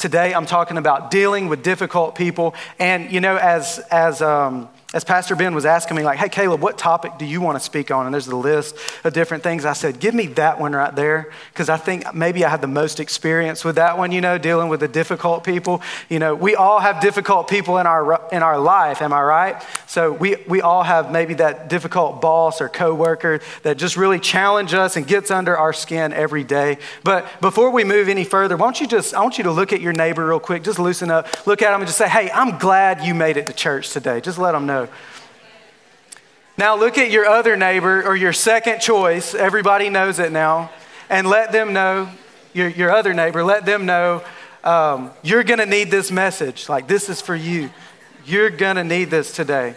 today I'm talking about dealing with difficult people. And, you know, as, as, um, as Pastor Ben was asking me, like, hey, Caleb, what topic do you want to speak on? And there's a list of different things. I said, give me that one right there, because I think maybe I had the most experience with that one, you know, dealing with the difficult people. You know, we all have difficult people in our, in our life, am I right? So we, we all have maybe that difficult boss or coworker that just really challenge us and gets under our skin every day. But before we move any further, why don't you just, I want you to look at your neighbor real quick, just loosen up, look at them and just say, hey, I'm glad you made it to church today. Just let them know. Now look at your other neighbor or your second choice. Everybody knows it now. And let them know, your, your other neighbor, let them know um, you're going to need this message. Like, this is for you. You're going to need this today.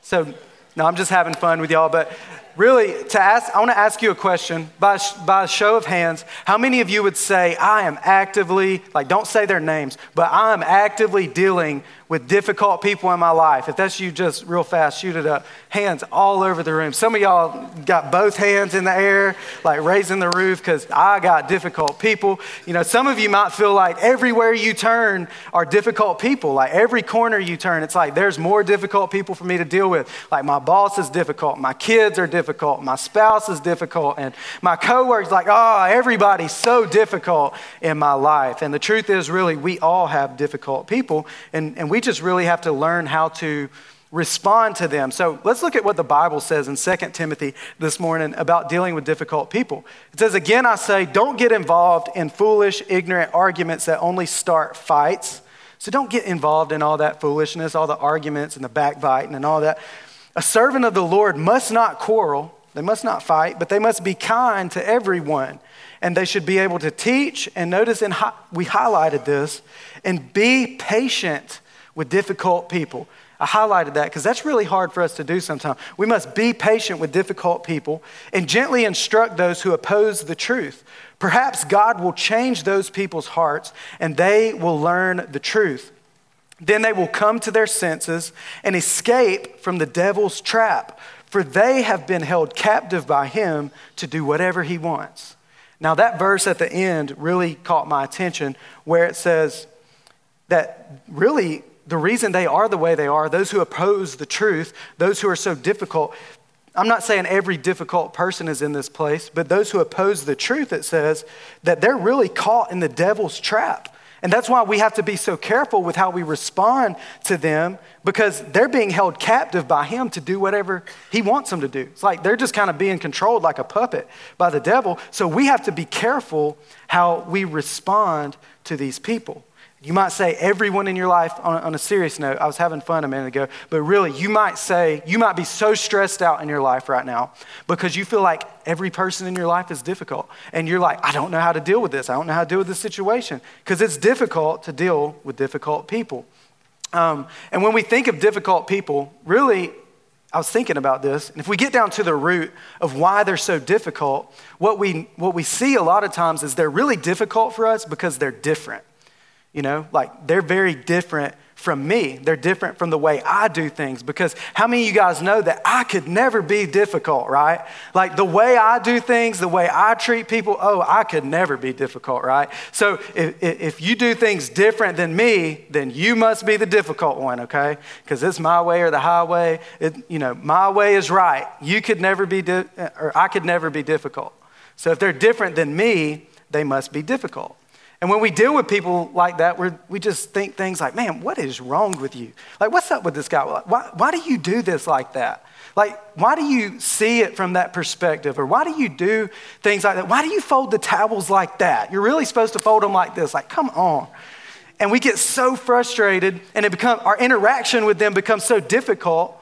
So, no, I'm just having fun with y'all, but really, to ask, I want to ask you a question by, by a show of hands. How many of you would say, I am actively, like, don't say their names, but I am actively dealing with difficult people in my life. If that's you, just real fast, shoot it up. Hands all over the room. Some of y'all got both hands in the air, like raising the roof, because I got difficult people. You know, some of you might feel like everywhere you turn are difficult people. Like every corner you turn, it's like there's more difficult people for me to deal with. Like my boss is difficult, my kids are difficult, my spouse is difficult, and my coworkers, like, oh, everybody's so difficult in my life. And the truth is, really, we all have difficult people, and, and we just really have to learn how to respond to them. So let's look at what the Bible says in 2 Timothy this morning about dealing with difficult people. It says, Again, I say, don't get involved in foolish, ignorant arguments that only start fights. So don't get involved in all that foolishness, all the arguments and the backbiting and all that. A servant of the Lord must not quarrel, they must not fight, but they must be kind to everyone. And they should be able to teach. And notice, in, we highlighted this, and be patient with difficult people. I highlighted that because that's really hard for us to do sometimes. We must be patient with difficult people and gently instruct those who oppose the truth. Perhaps God will change those people's hearts and they will learn the truth. Then they will come to their senses and escape from the devil's trap, for they have been held captive by him to do whatever he wants. Now, that verse at the end really caught my attention where it says that really the reason they are the way they are, those who oppose the truth, those who are so difficult, I'm not saying every difficult person is in this place, but those who oppose the truth, it says that they're really caught in the devil's trap. And that's why we have to be so careful with how we respond to them because they're being held captive by him to do whatever he wants them to do. It's like they're just kind of being controlled like a puppet by the devil. So we have to be careful how we respond to these people. You might say everyone in your life, on a, on a, serious note, I was having fun a minute ago, but really, you might say, you might be so stressed out in your life right now because you feel like every person in your life is difficult. And you're like, I don't know how to deal with this. I don't know how to deal with this situation because it's difficult to deal with difficult people. Um, and when we think of difficult people, really, I was thinking about this. And if we get down to the root of why they're so difficult, what we, what we see a lot of times is they're really difficult for us because they're different. You know, like they're very different from me. They're different from the way I do things because how many of you guys know that I could never be difficult, right? Like the way I do things, the way I treat people, oh, I could never be difficult, right? So if, if you do things different than me, then you must be the difficult one, okay? Because it's my way or the highway. It, you know, my way is right. You could never be, di- or I could never be difficult. So if they're different than me, they must be difficult. And when we deal with people like that, we we just think things like, man, what is wrong with you? Like, what's up with this guy? Why, why do you do this like that? Like, why do you see it from that perspective? Or why do you do things like that? Why do you fold the towels like that? You're really supposed to fold them like this. Like, come on. And we get so frustrated, and it become, our interaction with them becomes so difficult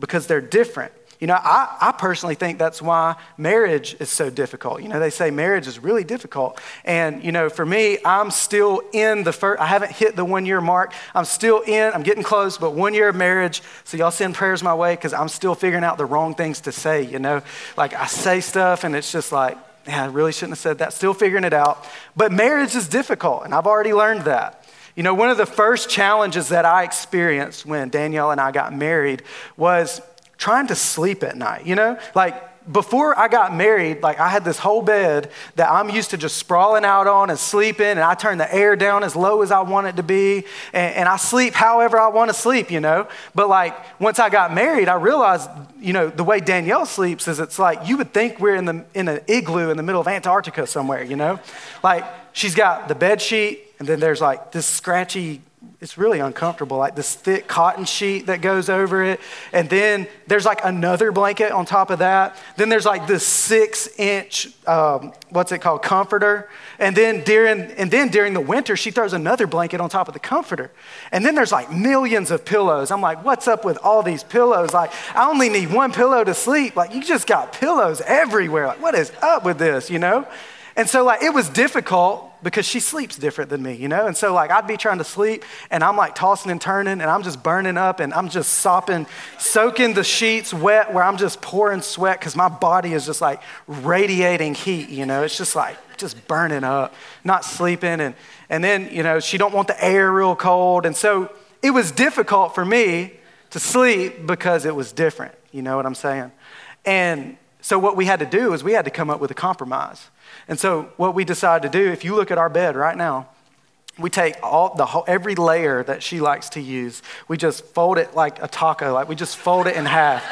because they're different. You know, I, I personally think that's why marriage is so difficult. You know, they say marriage is really difficult. And, you know, for me, I'm still in the first, I haven't hit the one year mark. I'm still in, I'm getting close, but one year of marriage. So y'all send prayers my way because I'm still figuring out the wrong things to say, you know? Like I say stuff and it's just like, yeah, I really shouldn't have said that. Still figuring it out. But marriage is difficult, and I've already learned that. You know, one of the first challenges that I experienced when Danielle and I got married was trying to sleep at night, you know? Like, before I got married, like I had this whole bed that I'm used to just sprawling out on and sleeping, and I turn the air down as low as I want it to be, and, and I sleep however I want to sleep, you know. But like once I got married, I realized, you know, the way Danielle sleeps is it's like you would think we're in the in an igloo in the middle of Antarctica somewhere, you know. Like she's got the bed sheet, and then there's like this scratchy it's really uncomfortable, like this thick cotton sheet that goes over it. And then there's like another blanket on top of that. Then there's like this six inch, um, what's it called, comforter. And then, during, and then during the winter, she throws another blanket on top of the comforter. And then there's like millions of pillows. I'm like, what's up with all these pillows? Like, I only need one pillow to sleep. Like, you just got pillows everywhere. Like, what is up with this, you know? And so, like, it was difficult because she sleeps different than me, you know? And so, like, I'd be trying to sleep and I'm like tossing and turning and I'm just burning up and I'm just sopping, soaking the sheets wet where I'm just pouring sweat because my body is just like radiating heat, you know? It's just like, just burning up, not sleeping. And, and then, you know, she don't want the air real cold. And so it was difficult for me to sleep because it was different, you know what I'm saying? And so what we had to do is we had to come up with a compromise. And so, what we decided to do, if you look at our bed right now, we take all the whole, every layer that she likes to use, we just fold it like a taco, like we just fold it in half.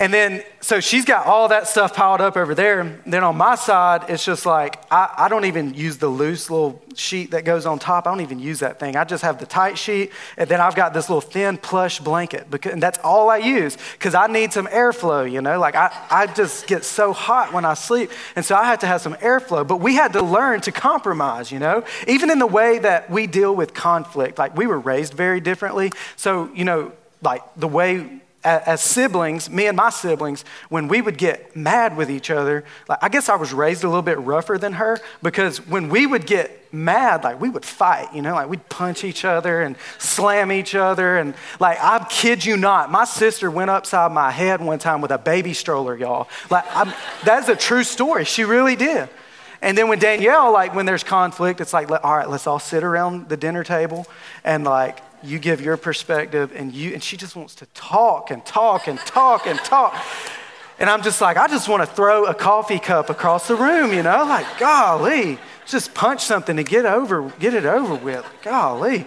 And then, so she's got all that stuff piled up over there. Then on my side, it's just like, I, I, don't even use the loose little sheet that goes on top. I don't even use that thing. I just have the tight sheet. And then I've got this little thin plush blanket. Because, and that's all I use because I need some airflow, you know? Like, I, I just get so hot when I sleep. And so I had to have some airflow. But we had to learn to compromise, you know? Even in the way that we deal with conflict. Like, we were raised very differently. So, you know, like the way as siblings, me and my siblings, when we would get mad with each other, like I guess I was raised a little bit rougher than her because when we would get mad, like we would fight, you know, like we'd punch each other and slam each other. And like, I kid you not, my sister went upside my head one time with a baby stroller, y'all. Like, I'm, that's a true story. She really did. And then when Danielle, like when there's conflict, it's like, all right, let's all sit around the dinner table and like you give your perspective and you and she just wants to talk and talk and talk and talk. And i'm just like i just want to throw a coffee cup across the room you know like golly just punch something to get over get it over with golly.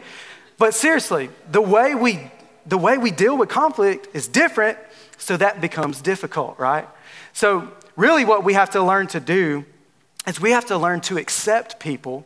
But seriously the way we the way we deal with conflict is different so that becomes difficult right? So really what we have to learn to do is we have to learn to accept people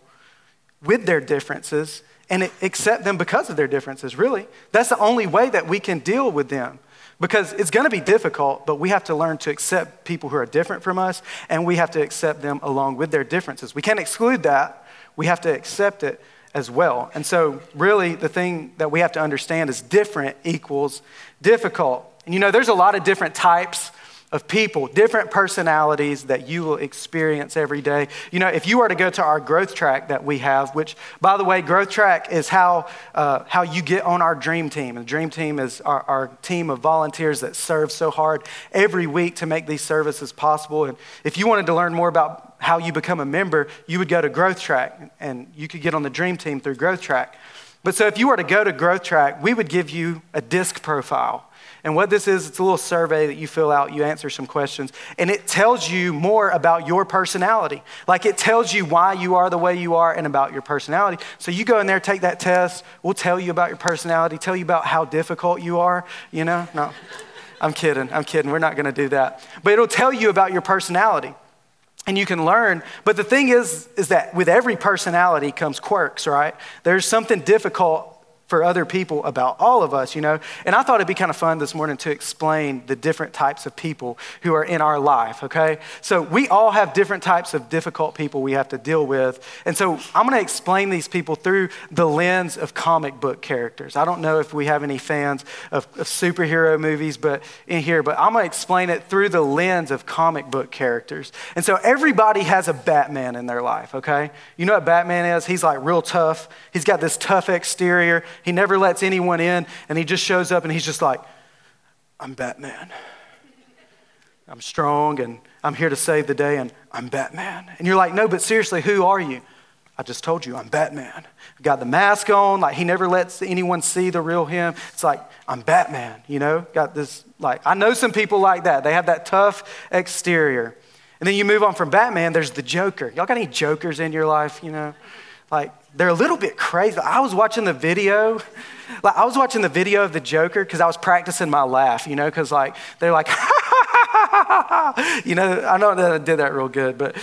with their differences and accept them because of their differences, really. That's the only way that we can deal with them because it's going to be difficult, but we have to learn to accept people who are different from us and we have to accept them along with their differences. We can't exclude that, we have to accept it as well. And so, really, the thing that we have to understand is different equals difficult. And you know, there's a lot of different types of people, different personalities that you will experience every day. You know, if you were to go to our growth track that we have, which, by the way, growth track is how, uh, how you get on our dream team. And the dream team is our, our team of volunteers that serve so hard every week to make these services possible. And if you wanted to learn more about how you become a member, you would go to growth track and you could get on the dream team through growth track. But so if you were to go to growth track, we would give you a DISC profile. And what this is, it's a little survey that you fill out, you answer some questions, and it tells you more about your personality. Like it tells you why you are the way you are and about your personality. So you go in there, take that test, we'll tell you about your personality, tell you about how difficult you are, you know? No, I'm kidding, I'm kidding, we're not gonna do that. But it'll tell you about your personality and you can learn but the thing is is that with every personality comes quirks right there's something difficult for other people about all of us, you know. And I thought it'd be kind of fun this morning to explain the different types of people who are in our life, okay? So we all have different types of difficult people we have to deal with. And so I'm to explain these people through the lens of comic book characters. I don't know if we have any fans of, of superhero movies but in here, but I'm to explain it through the lens of comic book characters. And so everybody has a Batman in their life, okay? You know what Batman is? He's like real tough. He's got this tough exterior. He never lets anyone in, and he just shows up and he's just like, I'm Batman. I'm strong and I'm here to save the day and I'm Batman. And you're like, no, but seriously, who are you? I just told you, I'm Batman. Got the mask on, like he never lets anyone see the real him. It's like, I'm Batman, you know? Got this, like, I know some people like that. They have that tough exterior. And then you move on from Batman, there's the Joker. Y'all got any Jokers in your life, you know? Like, they're a little bit crazy. I was watching the video, like, I was watching the video of the Joker because I was practicing my laugh, you know, because, like, they're like, you know, I know that I did that real good, but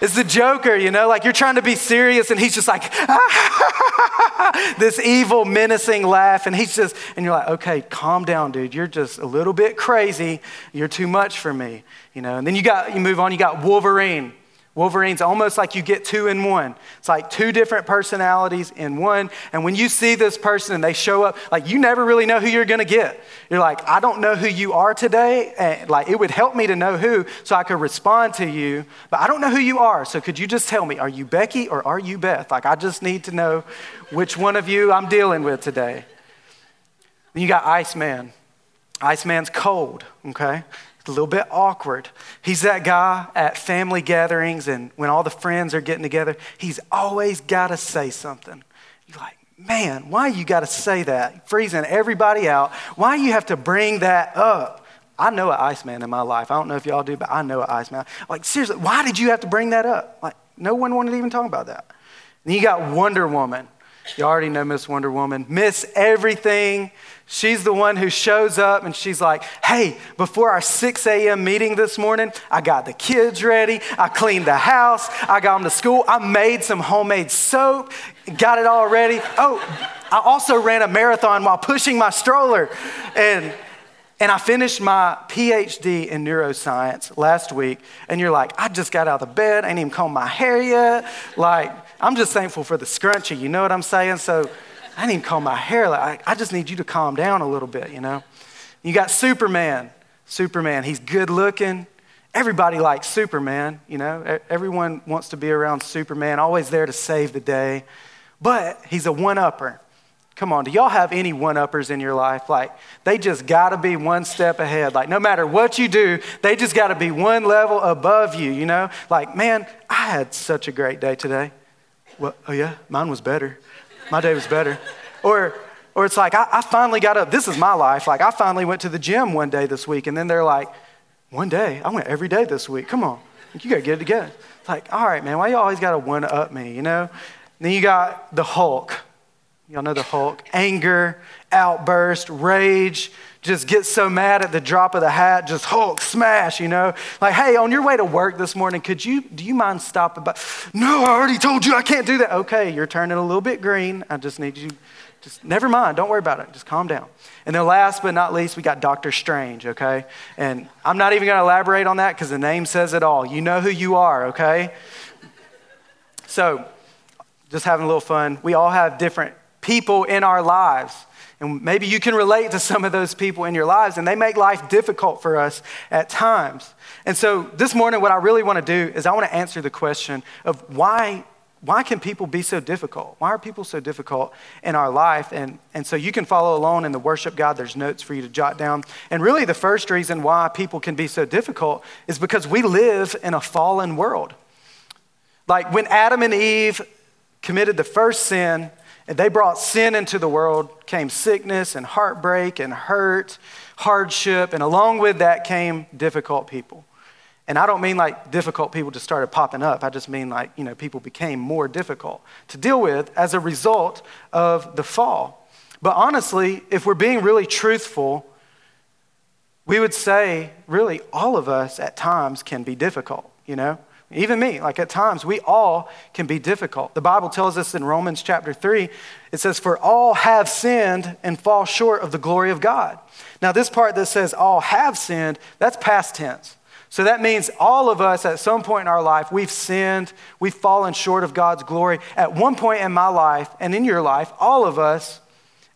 it's the Joker, you know, like you're trying to be serious and he's just like, this evil, menacing laugh. And he's just, and you're like, okay, calm down, dude. You're just a little bit crazy. You're too much for me, you know. And then you got, you move on, you got Wolverine. Wolverine's almost like you get two in one. It's like two different personalities in one. And when you see this person and they show up, like you never really know who you're going to get. You're like, I don't know who you are today. And like it would help me to know who so I could respond to you, but I don't know who you are. So could you just tell me, are you Becky or are you Beth? Like I just need to know which one of you I'm dealing with today. You got Iceman. Iceman's cold, okay? A little bit awkward. He's that guy at family gatherings and when all the friends are getting together, he's always got to say something. You're like, man, why you got to say that? Freezing everybody out. Why you have to bring that up? I know an Iceman in my life. I don't know if y'all do, but I know an Iceman. Like, seriously, why did you have to bring that up? Like, no one wanted to even talk about that. And you got Wonder Woman. You already know Miss Wonder Woman. Miss everything. She's the one who shows up and she's like, hey, before our 6 a.m. meeting this morning, I got the kids ready. I cleaned the house. I got them to school. I made some homemade soap, got it all ready. Oh, I also ran a marathon while pushing my stroller. And and I finished my PhD in neuroscience last week, and you're like, I just got out of bed, I ain't even combed my hair yet. Like, I'm just thankful for the scrunchie, you know what I'm saying? So I didn't even comb my hair. Like, I just need you to calm down a little bit, you know? You got Superman. Superman, he's good looking. Everybody likes Superman, you know? Everyone wants to be around Superman, always there to save the day. But he's a one upper. Come on, do y'all have any one uppers in your life? Like, they just gotta be one step ahead. Like, no matter what you do, they just gotta be one level above you, you know? Like, man, I had such a great day today. Well, oh yeah, mine was better. My day was better. Or, or it's like, I, I finally got up. This is my life. Like, I finally went to the gym one day this week, and then they're like, one day? I went every day this week. Come on. You gotta get it together. It's like, all right, man, why you always gotta one up me, you know? And then you got the Hulk. Y'all know the Hulk. Anger, outburst, rage, just get so mad at the drop of the hat, just Hulk smash, you know? Like, hey, on your way to work this morning, could you, do you mind stopping by? No, I already told you I can't do that. Okay, you're turning a little bit green. I just need you, just never mind. Don't worry about it. Just calm down. And then last but not least, we got Doctor Strange, okay? And I'm not even gonna elaborate on that because the name says it all. You know who you are, okay? So, just having a little fun. We all have different people in our lives. And maybe you can relate to some of those people in your lives, and they make life difficult for us at times. And so this morning, what I really want to do is I want to answer the question of why, why can people be so difficult? Why are people so difficult in our life? And, and so you can follow along in the worship God. There's notes for you to jot down. And really, the first reason why people can be so difficult is because we live in a fallen world. Like when Adam and Eve committed the first sin, and they brought sin into the world, came sickness and heartbreak and hurt, hardship, and along with that came difficult people. And I don't mean like difficult people just started popping up. I just mean like, you know, people became more difficult to deal with as a result of the fall. But honestly, if we're being really truthful, we would say really all of us at times can be difficult, you know? Even me, like at times, we all can be difficult. The Bible tells us in Romans chapter 3, it says, For all have sinned and fall short of the glory of God. Now, this part that says all have sinned, that's past tense. So that means all of us at some point in our life, we've sinned, we've fallen short of God's glory. At one point in my life and in your life, all of us,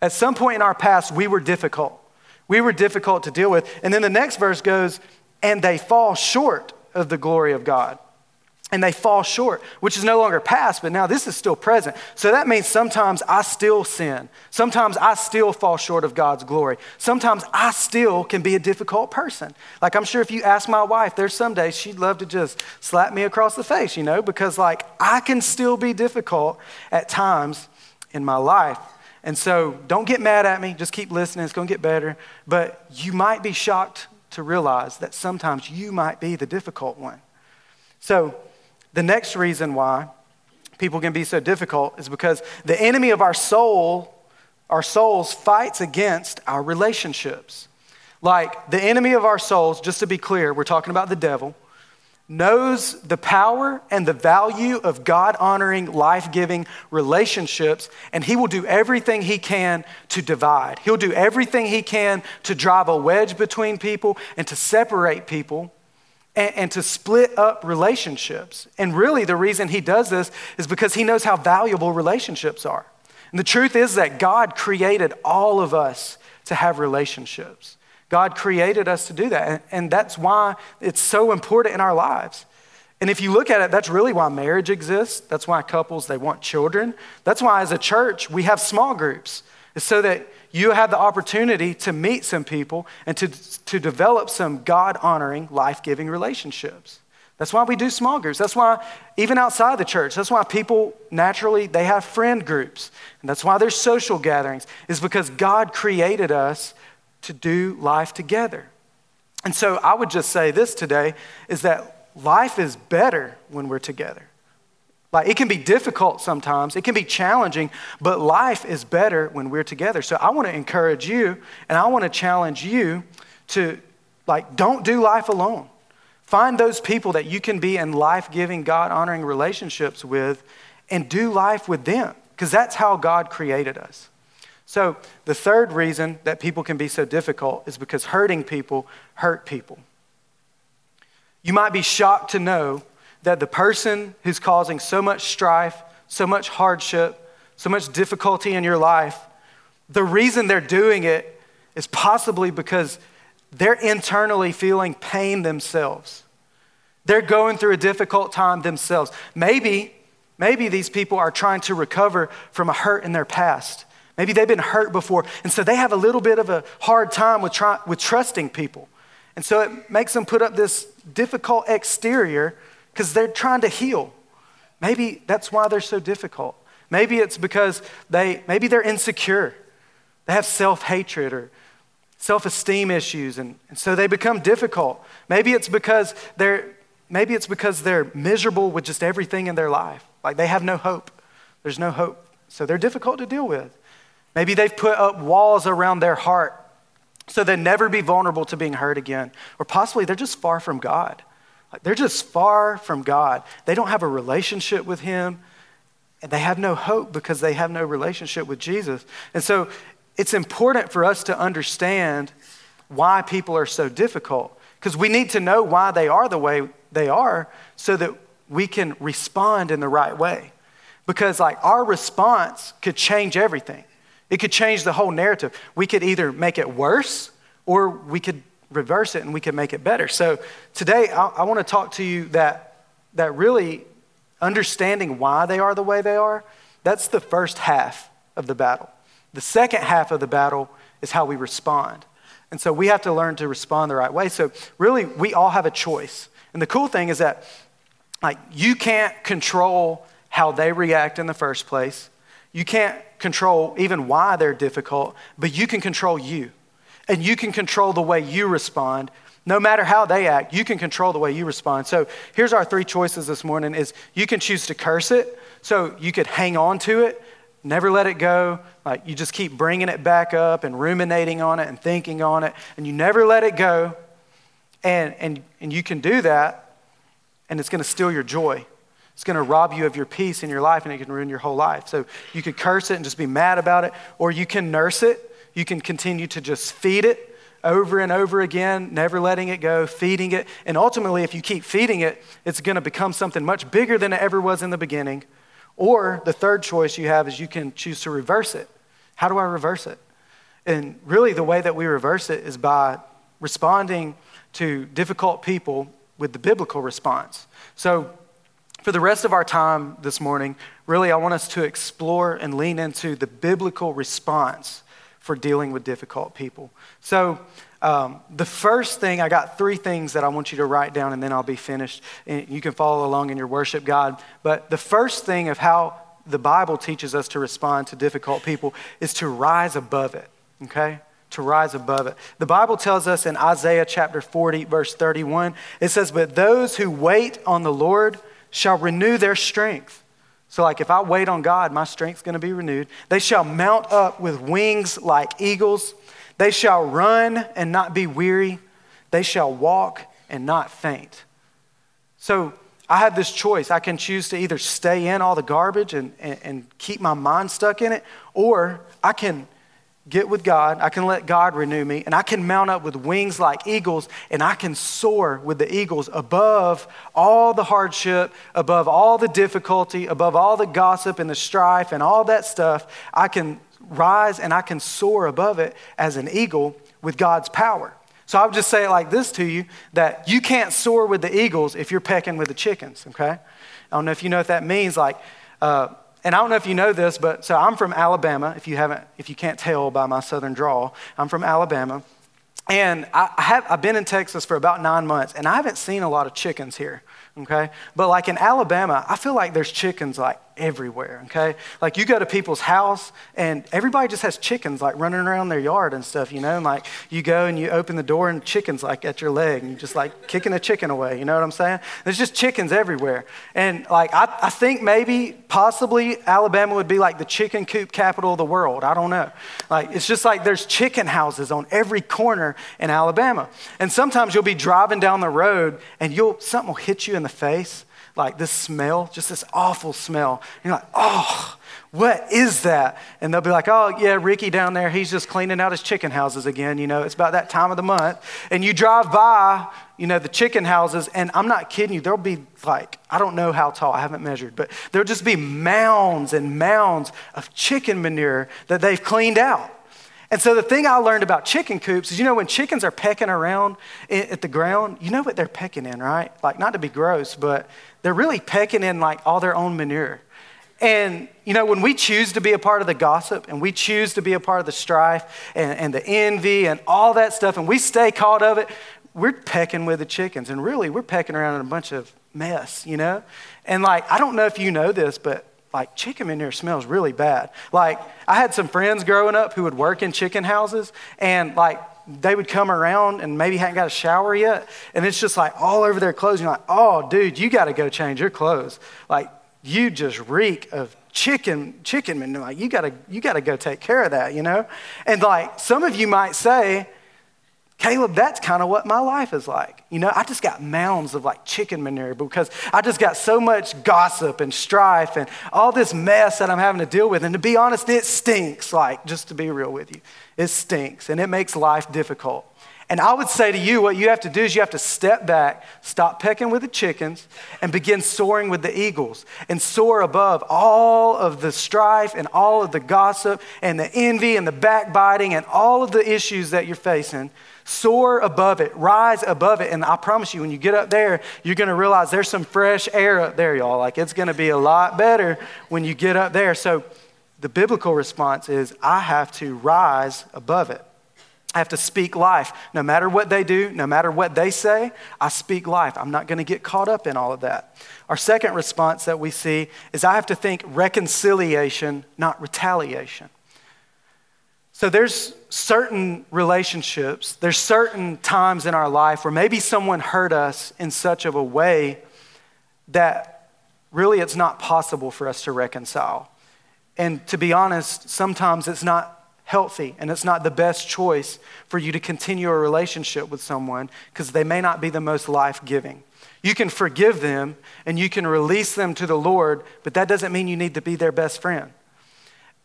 at some point in our past, we were difficult. We were difficult to deal with. And then the next verse goes, and they fall short of the glory of God. And they fall short, which is no longer past, but now this is still present. So that means sometimes I still sin. Sometimes I still fall short of God's glory. Sometimes I still can be a difficult person. Like I'm sure if you ask my wife, there's some days she'd love to just slap me across the face, you know, because like I can still be difficult at times in my life. And so don't get mad at me, just keep listening, it's gonna get better. But you might be shocked to realize that sometimes you might be the difficult one. So, the next reason why people can be so difficult is because the enemy of our soul, our souls, fights against our relationships. Like the enemy of our souls, just to be clear, we're talking about the devil, knows the power and the value of God honoring, life giving relationships, and he will do everything he can to divide. He'll do everything he can to drive a wedge between people and to separate people and, and, to split up relationships. And really, the reason he does this is because he knows how valuable relationships are. And the truth is that God created all of us to have relationships. God created us to do that. And, and that's why it's so important in our lives. And if you look at it, that's really why marriage exists. That's why couples, they want children. That's why, as a church, we have small groups. It's so that you have the opportunity to meet some people and to, to develop some God honoring, life giving relationships. That's why we do small groups. That's why, even outside the church, that's why people naturally they have friend groups. And that's why there's social gatherings, is because God created us to do life together. And so I would just say this today is that life is better when we're together. Like it can be difficult sometimes, it can be challenging, but life is better when we're together. So I want to encourage you and I want to challenge you to like don't do life alone. Find those people that you can be in life-giving, God-honoring relationships with and do life with them because that's how God created us. So, the third reason that people can be so difficult is because hurting people hurt people. You might be shocked to know that the person who's causing so much strife, so much hardship, so much difficulty in your life, the reason they're doing it is possibly because they're internally feeling pain themselves. They're going through a difficult time themselves. Maybe, maybe these people are trying to recover from a hurt in their past. Maybe they've been hurt before, and so they have a little bit of a hard time with, try, with trusting people. And so it makes them put up this difficult exterior because they're trying to heal. Maybe that's why they're so difficult. Maybe it's because they maybe they're insecure. They have self-hatred or self-esteem issues and, and so they become difficult. Maybe it's because they're maybe it's because they're miserable with just everything in their life. Like they have no hope. There's no hope. So they're difficult to deal with. Maybe they've put up walls around their heart so they never be vulnerable to being hurt again. Or possibly they're just far from God. They're just far from God. They don't have a relationship with Him, and they have no hope because they have no relationship with Jesus. And so it's important for us to understand why people are so difficult because we need to know why they are the way they are so that we can respond in the right way. Because, like, our response could change everything. It could change the whole narrative. We could either make it worse or we could reverse it and we can make it better. So today, I, I want to talk to you that, that really understanding why they are the way they are, that's the first half of the battle. The second half of the battle is how we respond. And so we have to learn to respond the right way. So really, we all have a choice. And the cool thing is that like you can't control how they react in the first place. You can't control even why they're difficult, but you can control you. And you can control the way you respond. No matter how they act, you can control the way you respond. So here's our three choices this morning is you can choose to curse it. So you could hang on to it, never let it go. Like you just keep bringing it back up and ruminating on it and thinking on it, and you never let it go. And, and, and you can do that, and it's going to steal your joy. It's going to rob you of your peace in your life, and it can ruin your whole life. So you could curse it and just be mad about it, or you can nurse it you can continue to just feed it over and over again, never letting it go, feeding it. And ultimately, if you keep feeding it, it's going to become something much bigger than it ever was in the beginning. Or the third choice you have is you can choose to reverse it. How do I reverse it? And really, the way that we reverse it is by responding to difficult people with the biblical response. So, for the rest of our time this morning, really, I want us to explore and lean into the biblical response for dealing with difficult people. So, um, the first thing, I got three things that I want you to write down, and then I'll be finished. And you can follow along in your worship, God. But the first thing of how the Bible teaches us to respond to difficult people is to rise above it, okay? To rise above it. The Bible tells us in Isaiah chapter 40, verse 31, it says, But those who wait on the Lord, shall renew their strength. So, like, if I wait on God, my strength's going to be renewed. They shall mount up with wings like eagles. They shall run and not be weary. They shall walk and not faint. So, I have this choice. I can choose to either stay in all the garbage and, and, and keep my mind stuck in it, or I can get with God, I can let God renew me, and I can mount up with wings like eagles, and I can soar with the eagles above all the hardship, above all the difficulty, above all the gossip and the strife and all that stuff. I can rise and I can soar above it as an eagle with God's power. So I would just say it like this to you that you can't soar with the eagles if you're pecking with the chickens, okay? I don't know if you know what that means. Like, uh, and I don't know if you know this, but so I'm from Alabama. If you haven't, if you can't tell by my southern drawl, I'm from Alabama. And I have, I've been in Texas for about nine months, and I haven't seen a lot of chickens here, okay? But like in Alabama, I feel like there's chickens like everywhere, okay? Like you go to people's house and everybody just has chickens like running around their yard and stuff, you know? And like you go and you open the door and chickens like at your leg and you're just like kicking a chicken away, you know what I'm saying? There's just chickens everywhere. And like I, I think maybe, possibly Alabama would be like the chicken coop capital of the world. I don't know. Like it's just like there's chicken houses on every corner in Alabama. And sometimes you'll be driving down the road and you'll, something will hit you in the face like this smell, just this awful smell. And you're like, oh, what is that? And they'll be like, oh, yeah, Ricky down there, he's just cleaning out his chicken houses again. You know, it's about that time of the month. And you drive by, you know, the chicken houses, and I'm not kidding you, there'll be like, I don't know how tall, I haven't measured, but there'll just be mounds and mounds of chicken manure that they've cleaned out. And so the thing I learned about chicken coops is, you know, when chickens are pecking around at the ground, you know what they're pecking in, right? Like, not to be gross, but they're really pecking in like all their own manure. And, you know, when we choose to be a part of the gossip and we choose to be a part of the strife and, and the envy and all that stuff, and we stay caught of it, we're pecking with the chickens. And really, we're pecking around in a bunch of mess, you know? And like, I don't know if you know this, but like chicken manure smells really bad. Like I had some friends growing up who would work in chicken houses and like they would come around and maybe hadn't got a shower yet and it's just like all over their clothes. You're like, oh dude, you got to go change your clothes. Like you just reek of chicken chicken manure. Like you got to you got to go take care of that, you know. And like some of you might say, Caleb, that's kind of what my life is like. You know, I just got mounds of like chicken manure because I just got so much gossip and strife and all this mess that I'm having to deal with. And to be honest, it stinks, like, just to be real with you. It stinks and it makes life difficult. And I would say to you, what you have to do is you have to step back, stop pecking with the chickens, and begin soaring with the eagles and soar above all of the strife and all of the gossip and the envy and the backbiting and all of the issues that you're facing Soar above it, rise above it. And I promise you, when you get up there, you're going to realize there's some fresh air up there, y'all. Like it's going to be a lot better when you get up there. So the biblical response is I have to rise above it. I have to speak life. No matter what they do, no matter what they say, I speak life. I'm not going to get caught up in all of that. Our second response that we see is I have to think reconciliation, not retaliation. So there's certain relationships, there's certain times in our life where maybe someone hurt us in such of a way that really it's not possible for us to reconcile. And to be honest, sometimes it's not healthy and it's not the best choice for you to continue a relationship with someone because they may not be the most life giving. You can forgive them and you can release them to the Lord, but that doesn't mean you need to be their best friend.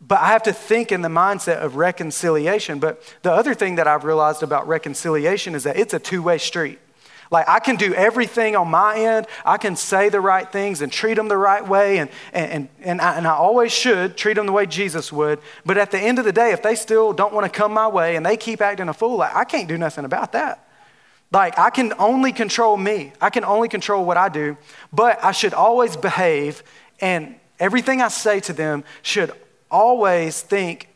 But I have to think in the mindset of reconciliation. But the other thing that I've realized about reconciliation is that it's a two way street. Like, I can do everything on my end. I can say the right things and treat them the right way. And, and, and, I, and I always should treat them the way Jesus would. But at the end of the day, if they still don't want to come my way and they keep acting a fool, like, I can't do nothing about that. Like, I can only control me, I can only control what I do, but I should always behave, and everything I say to them should always think,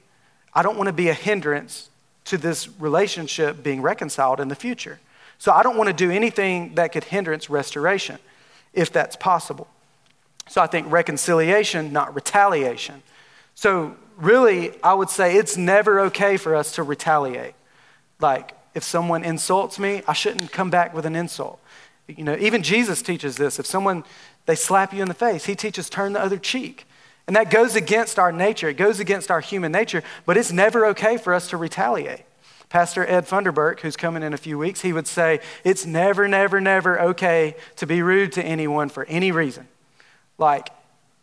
I don't want to be a hindrance to this relationship being reconciled in the future. So I don't want to do anything that could hindrance restoration, if that's possible. So I think reconciliation, not retaliation. So really, I would say it's never okay for us to retaliate. Like, if someone insults me, I shouldn't come back with an insult. You know, even Jesus teaches this. If someone, they slap you in the face, he teaches turn the other cheek. And that goes against our nature. It goes against our human nature, but it's never okay for us to retaliate. Pastor Ed Funderburk, who's coming in a few weeks, he would say, It's never, never, never okay to be rude to anyone for any reason. Like,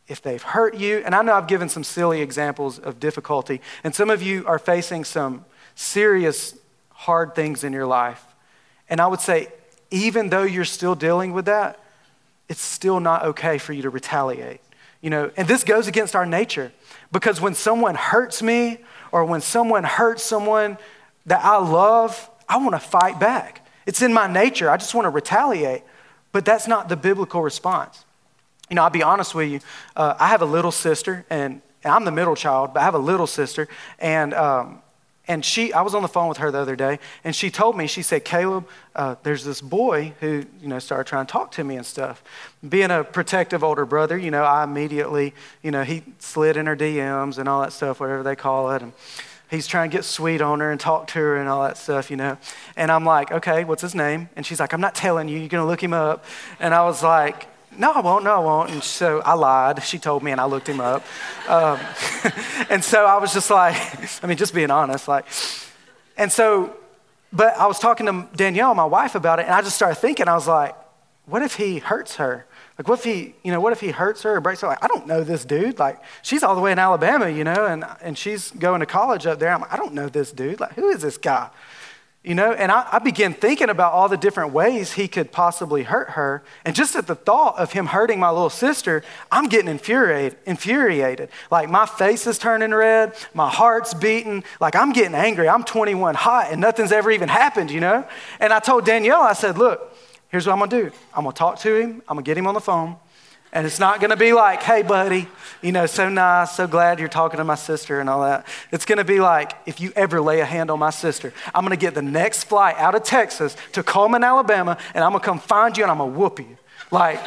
if they've hurt you, and I know I've given some silly examples of difficulty, and some of you are facing some serious, hard things in your life. And I would say, even though you're still dealing with that, it's still not okay for you to retaliate. You know, and this goes against our nature because when someone hurts me or when someone hurts someone that I love, I want to fight back. It's in my nature. I just want to retaliate. But that's not the biblical response. You know, I'll be honest with you. Uh, I have a little sister, and, I'm the middle child, but I have a little sister, and um, and she, I was on the phone with her the other day, and she told me, she said, Caleb, uh, there's this boy who, you know, started trying to talk to me and stuff. Being a protective older brother, you know, I immediately, you know, he slid in her DMs and all that stuff, whatever they call it. And he's trying to get sweet on her and talk to her and all that stuff, you know. And I'm like, okay, what's his name? And she's like, I'm not telling you, you're going to look him up. And I was like, no, I won't, no, I won't. And so I lied. She told me, and I looked him up. Um, and so I was just like, I mean, just being honest, like, and so, but I was talking to Danielle, my wife, about it, and I just started thinking, I was like, what if he hurts her? Like, what if he, you know, what if he hurts her or breaks her? Like, I don't know this dude. Like, she's all the way in Alabama, you know, and, and she's going to college up there. I'm like, I don't know this dude. Like, who is this guy? You know, and I, I, began thinking about all the different ways he could possibly hurt her. And just at the thought of him hurting my little sister, I'm getting infuriated, infuriated. Like my face is turning red, my heart's beating, like I'm getting angry. I'm 21 hot and nothing's ever even happened, you know? And I told Danielle, I said, look, here's what I'm gonna do. I'm gonna talk to him, I'm gonna get him on the phone, and it's not gonna be like, hey, buddy, you know, so nice, so glad you're talking to my sister and all that. It's gonna be like, if you ever lay a hand on my sister, I'm gonna get the next flight out of Texas to Cullman, Alabama, and I'm gonna come find you and I'm gonna whoop you. Like,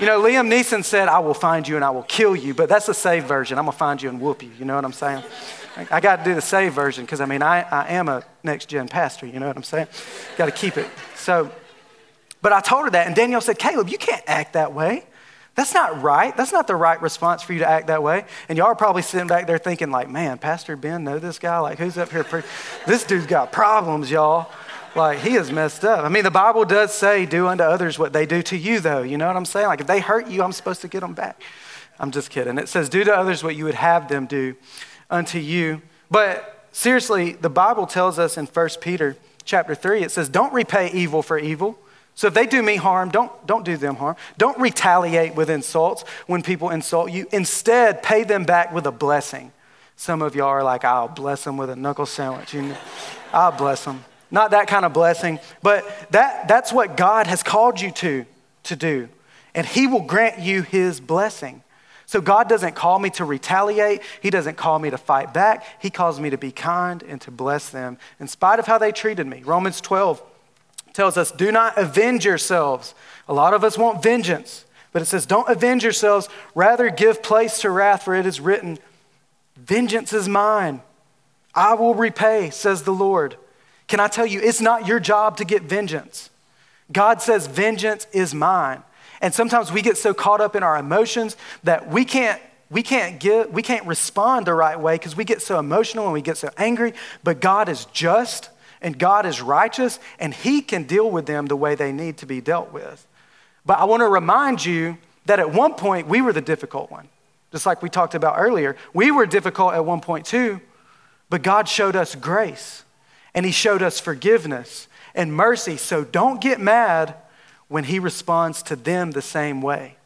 you know, Liam Neeson said, I will find you and I will kill you, but that's the saved version. I'm gonna find you and whoop you. You know what I'm saying? I got to do the saved version because I mean, I, I am a next gen pastor. You know what I'm saying? Got to keep it. So, but I told her that, and Danielle said, Caleb, you can't act that way. That's not right. That's not the right response for you to act that way. And y'all are probably sitting back there thinking, like, man, Pastor Ben know this guy? Like, who's up here? Pre- this dude's got problems, y'all. Like, he is messed up. I mean, the Bible does say, do unto others what they do to you, though. You know what I'm saying? Like, if they hurt you, I'm supposed to get them back. I'm just kidding. It says, do to others what you would have them do unto you. But seriously, the Bible tells us in 1 Peter chapter 3, it says, don't repay evil for evil so if they do me harm, don't, don't do them harm. Don't retaliate with insults when people insult you. Instead, pay them back with a blessing. Some of y'all are like, I'll bless them with a knuckle sandwich. You know, I'll bless them. Not that kind of blessing, but that, that's what God has called you to, to do. And He will grant you His blessing. So God doesn't call me to retaliate. He doesn't call me to fight back. He calls me to be kind and to bless them in spite of how they treated me. Romans 12 tells us, do not avenge yourselves. A lot of us want vengeance, but it says, don't avenge yourselves. Rather, give place to wrath, for it is written, Vengeance is mine. I will repay, says the Lord. Can I tell you, it's not your job to get vengeance. God says, Vengeance is mine. And sometimes we get so caught up in our emotions that we can't we can't give we can't respond the right way because we get so emotional and we get so angry but god is just and God is righteous and He can deal with them the way they need to be dealt with. But I want to remind you that at one point we were the difficult one. Just like we talked about earlier, we were difficult at one point too, but God showed us grace and He showed us forgiveness and mercy. So don't get mad when He responds to them the same way.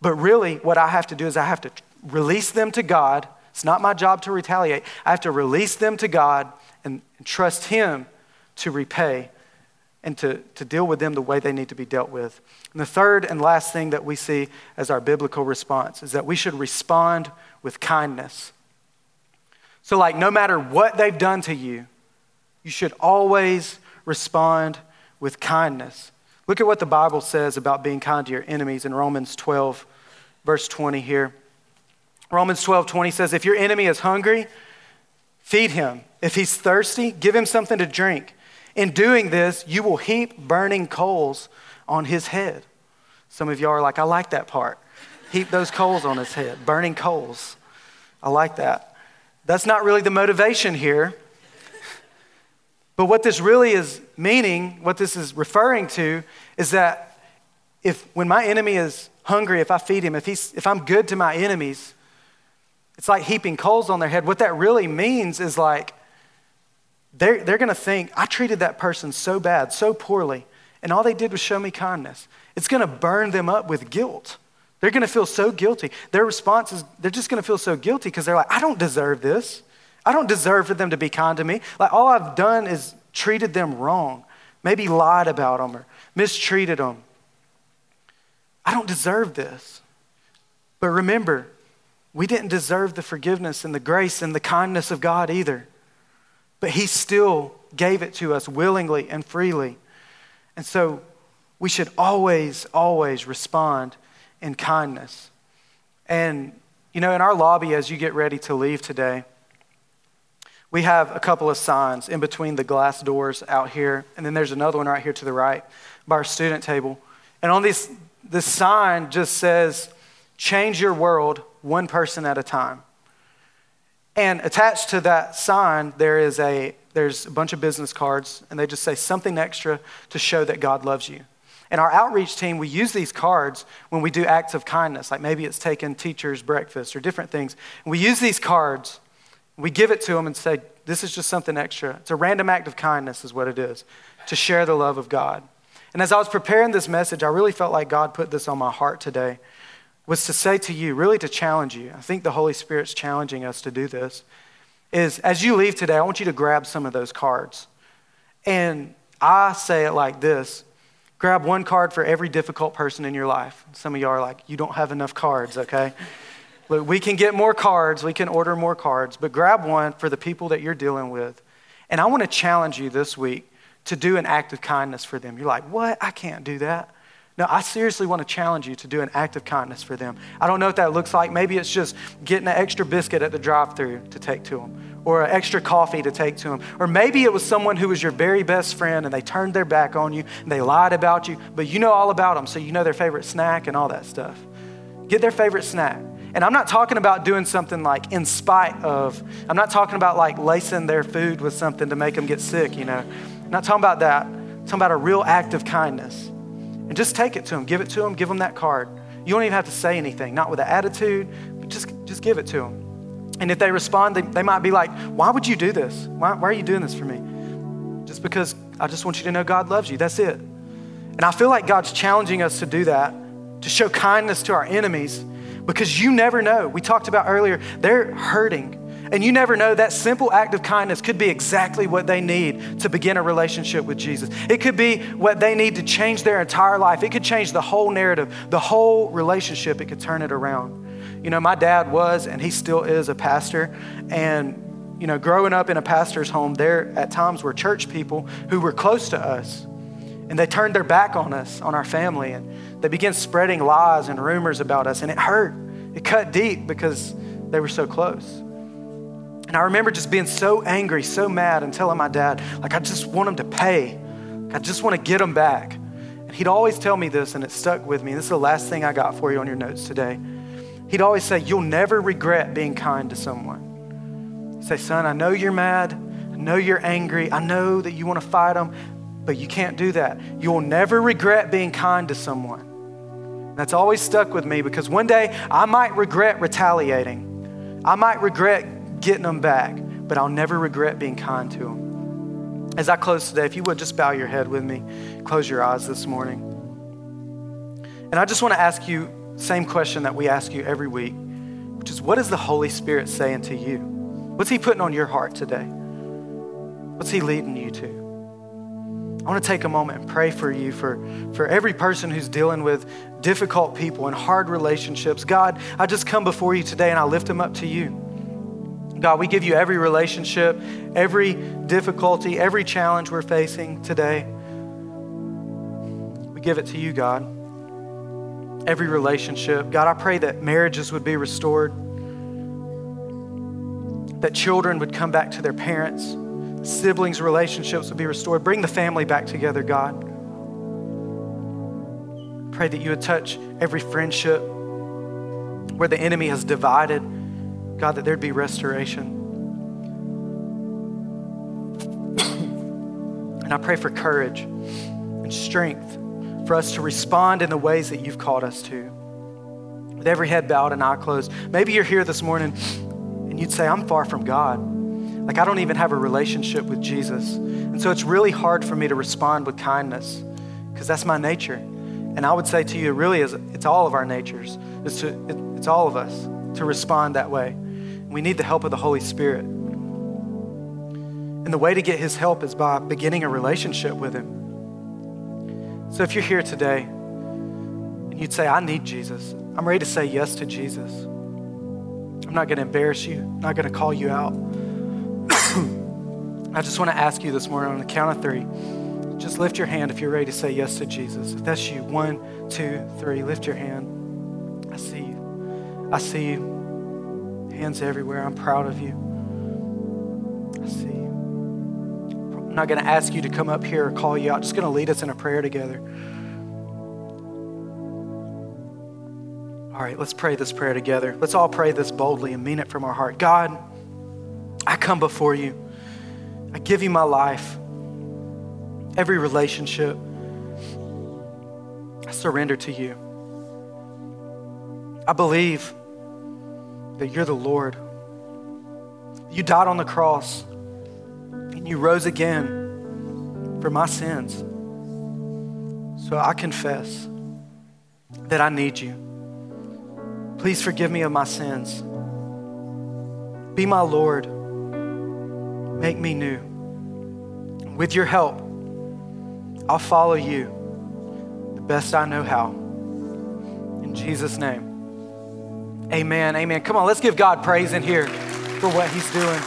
But really, what I have to do is I have to release them to God. It's not my job to retaliate. I have to release them to God and, trust Him to repay and to, to deal with them the way they need to be dealt with. And the third and last thing that we see as our biblical response is that we should respond with kindness. So, like, no matter what they've done to you, you should always respond with kindness. Look at what the Bible says about being kind to your enemies in Romans 12, verse 20 here. Romans 12, 20 says, If your enemy is hungry, feed him. If he's thirsty, give him something to drink. In doing this, you will heap burning coals on his head. Some of y'all are like, I like that part. Heap those coals on his head, burning coals. I like that. That's not really the motivation here. But what this really is meaning, what this is referring to, is that if when my enemy is hungry, if I feed him, if, he's, if I'm good to my enemies, it's like heaping coals on their head. What that really means is like, they're, they're going to think, I treated that person so bad, so poorly, and all they did was show me kindness. It's going to burn them up with guilt. They're going to feel so guilty. Their response is, they're just going to feel so guilty because they're like, I don't deserve this. I don't deserve for them to be kind to me. Like, all I've done is treated them wrong, maybe lied about them or mistreated them. I don't deserve this. But remember, we didn't deserve the forgiveness and the grace and the kindness of God either. But He still gave it to us willingly and freely. And so we should always, always respond in kindness. And, you know, in our lobby, as you get ready to leave today, we have a couple of signs in between the glass doors out here, and then there's another one right here to the right by our student table. And on this, this sign just says, Change your world one person at a time. And attached to that sign, there is a, there's a bunch of business cards, and they just say something extra to show that God loves you. And our outreach team, we use these cards when we do acts of kindness, like maybe it's taking teachers' breakfast or different things. And we use these cards, we give it to them and say, This is just something extra. It's a random act of kindness, is what it is, to share the love of God. And as I was preparing this message, I really felt like God put this on my heart today was to say to you, really to challenge you. I think the Holy Spirit's challenging us to do this. Is as you leave today, I want you to grab some of those cards. And I say it like this grab one card for every difficult person in your life. Some of y'all are like, you don't have enough cards, okay? Look, we can get more cards, we can order more cards, but grab one for the people that you're dealing with. And I want to challenge you this week to do an act of kindness for them. You're like, what? I can't do that. No, I seriously want to challenge you to do an act of kindness for them. I don't know what that looks like. Maybe it's just getting an extra biscuit at the drive through to take to them, or an extra coffee to take to them. Or maybe it was someone who was your very best friend and they turned their back on you and they lied about you, but you know all about them, so you know their favorite snack and all that stuff. Get their favorite snack. And I'm not talking about doing something like in spite of, I'm not talking about like lacing their food with something to make them get sick, you know. I'm not talking about that. I'm talking about a real act of kindness. And just take it to them, give it to them, give them that card. You don't even have to say anything, not with an attitude, but just, just give it to them. And if they respond, they, they might be like, Why would you do this? Why, why are you doing this for me? Just because I just want you to know God loves you. That's it. And I feel like God's challenging us to do that, to show kindness to our enemies, because you never know. We talked about earlier, they're hurting. And you never know, that simple act of kindness could be exactly what they need to begin a relationship with Jesus. It could be what they need to change their entire life. It could change the whole narrative, the whole relationship. It could turn it around. You know, my dad was, and he still is, a pastor. And, you know, growing up in a pastor's home, there at times were church people who were close to us. And they turned their back on us, on our family, and they began spreading lies and rumors about us. And it hurt. It cut deep because they were so close. And I remember just being so angry, so mad, and telling my dad, like, I just want him to pay. I just want to get him back. And he'd always tell me this, and it stuck with me. This is the last thing I got for you on your notes today. He'd always say, You'll never regret being kind to someone. He'd say, Son, I know you're mad. I know you're angry. I know that you want to fight them, but you can't do that. You'll never regret being kind to someone. And that's always stuck with me because one day I might regret retaliating. I might regret getting them back, but I'll never regret being kind to them. As I close today, if you would just bow your head with me, close your eyes this morning. And I just want to ask you same question that we ask you every week, which is what is the Holy Spirit saying to you? What's he putting on your heart today? What's he leading you to? I want to take a moment and pray for you, for, for every person who's dealing with difficult people and hard relationships. God, I just come before you today and I lift them up to you. God, we give you every relationship, every difficulty, every challenge we're facing today. We give it to you, God. Every relationship. God, I pray that marriages would be restored, that children would come back to their parents, siblings' relationships would be restored. Bring the family back together, God. Pray that you would touch every friendship where the enemy has divided God, that there'd be restoration. and I pray for courage and strength for us to respond in the ways that you've called us to. With every head bowed and eye closed, maybe you're here this morning and you'd say, I'm far from God. Like, I don't even have a relationship with Jesus. And so it's really hard for me to respond with kindness because that's my nature. And I would say to you, it really is, it's all of our natures. It's, to, it, it's all of us to respond that way. We need the help of the Holy Spirit. And the way to get His help is by beginning a relationship with Him. So if you're here today and you'd say, I need Jesus, I'm ready to say yes to Jesus. I'm not going to embarrass you, I'm not going to call you out. I just want to ask you this morning on the count of three. Just lift your hand if you're ready to say yes to Jesus. If that's you, one, two, three, lift your hand. I see you. I see you. Hands everywhere. I'm proud of you. I see. I'm not going to ask you to come up here or call you out. I'm just going to lead us in a prayer together. All right, let's pray this prayer together. Let's all pray this boldly and mean it from our heart. God, I come before you. I give you my life, every relationship. I surrender to you. I believe that you're the Lord. You died on the cross and you rose again for my sins. So I confess that I need you. Please forgive me of my sins. Be my Lord. Make me new. With your help, I'll follow you the best I know how. In Jesus' name. Amen. Amen. Come on, let's give God praise in here for what He's doing.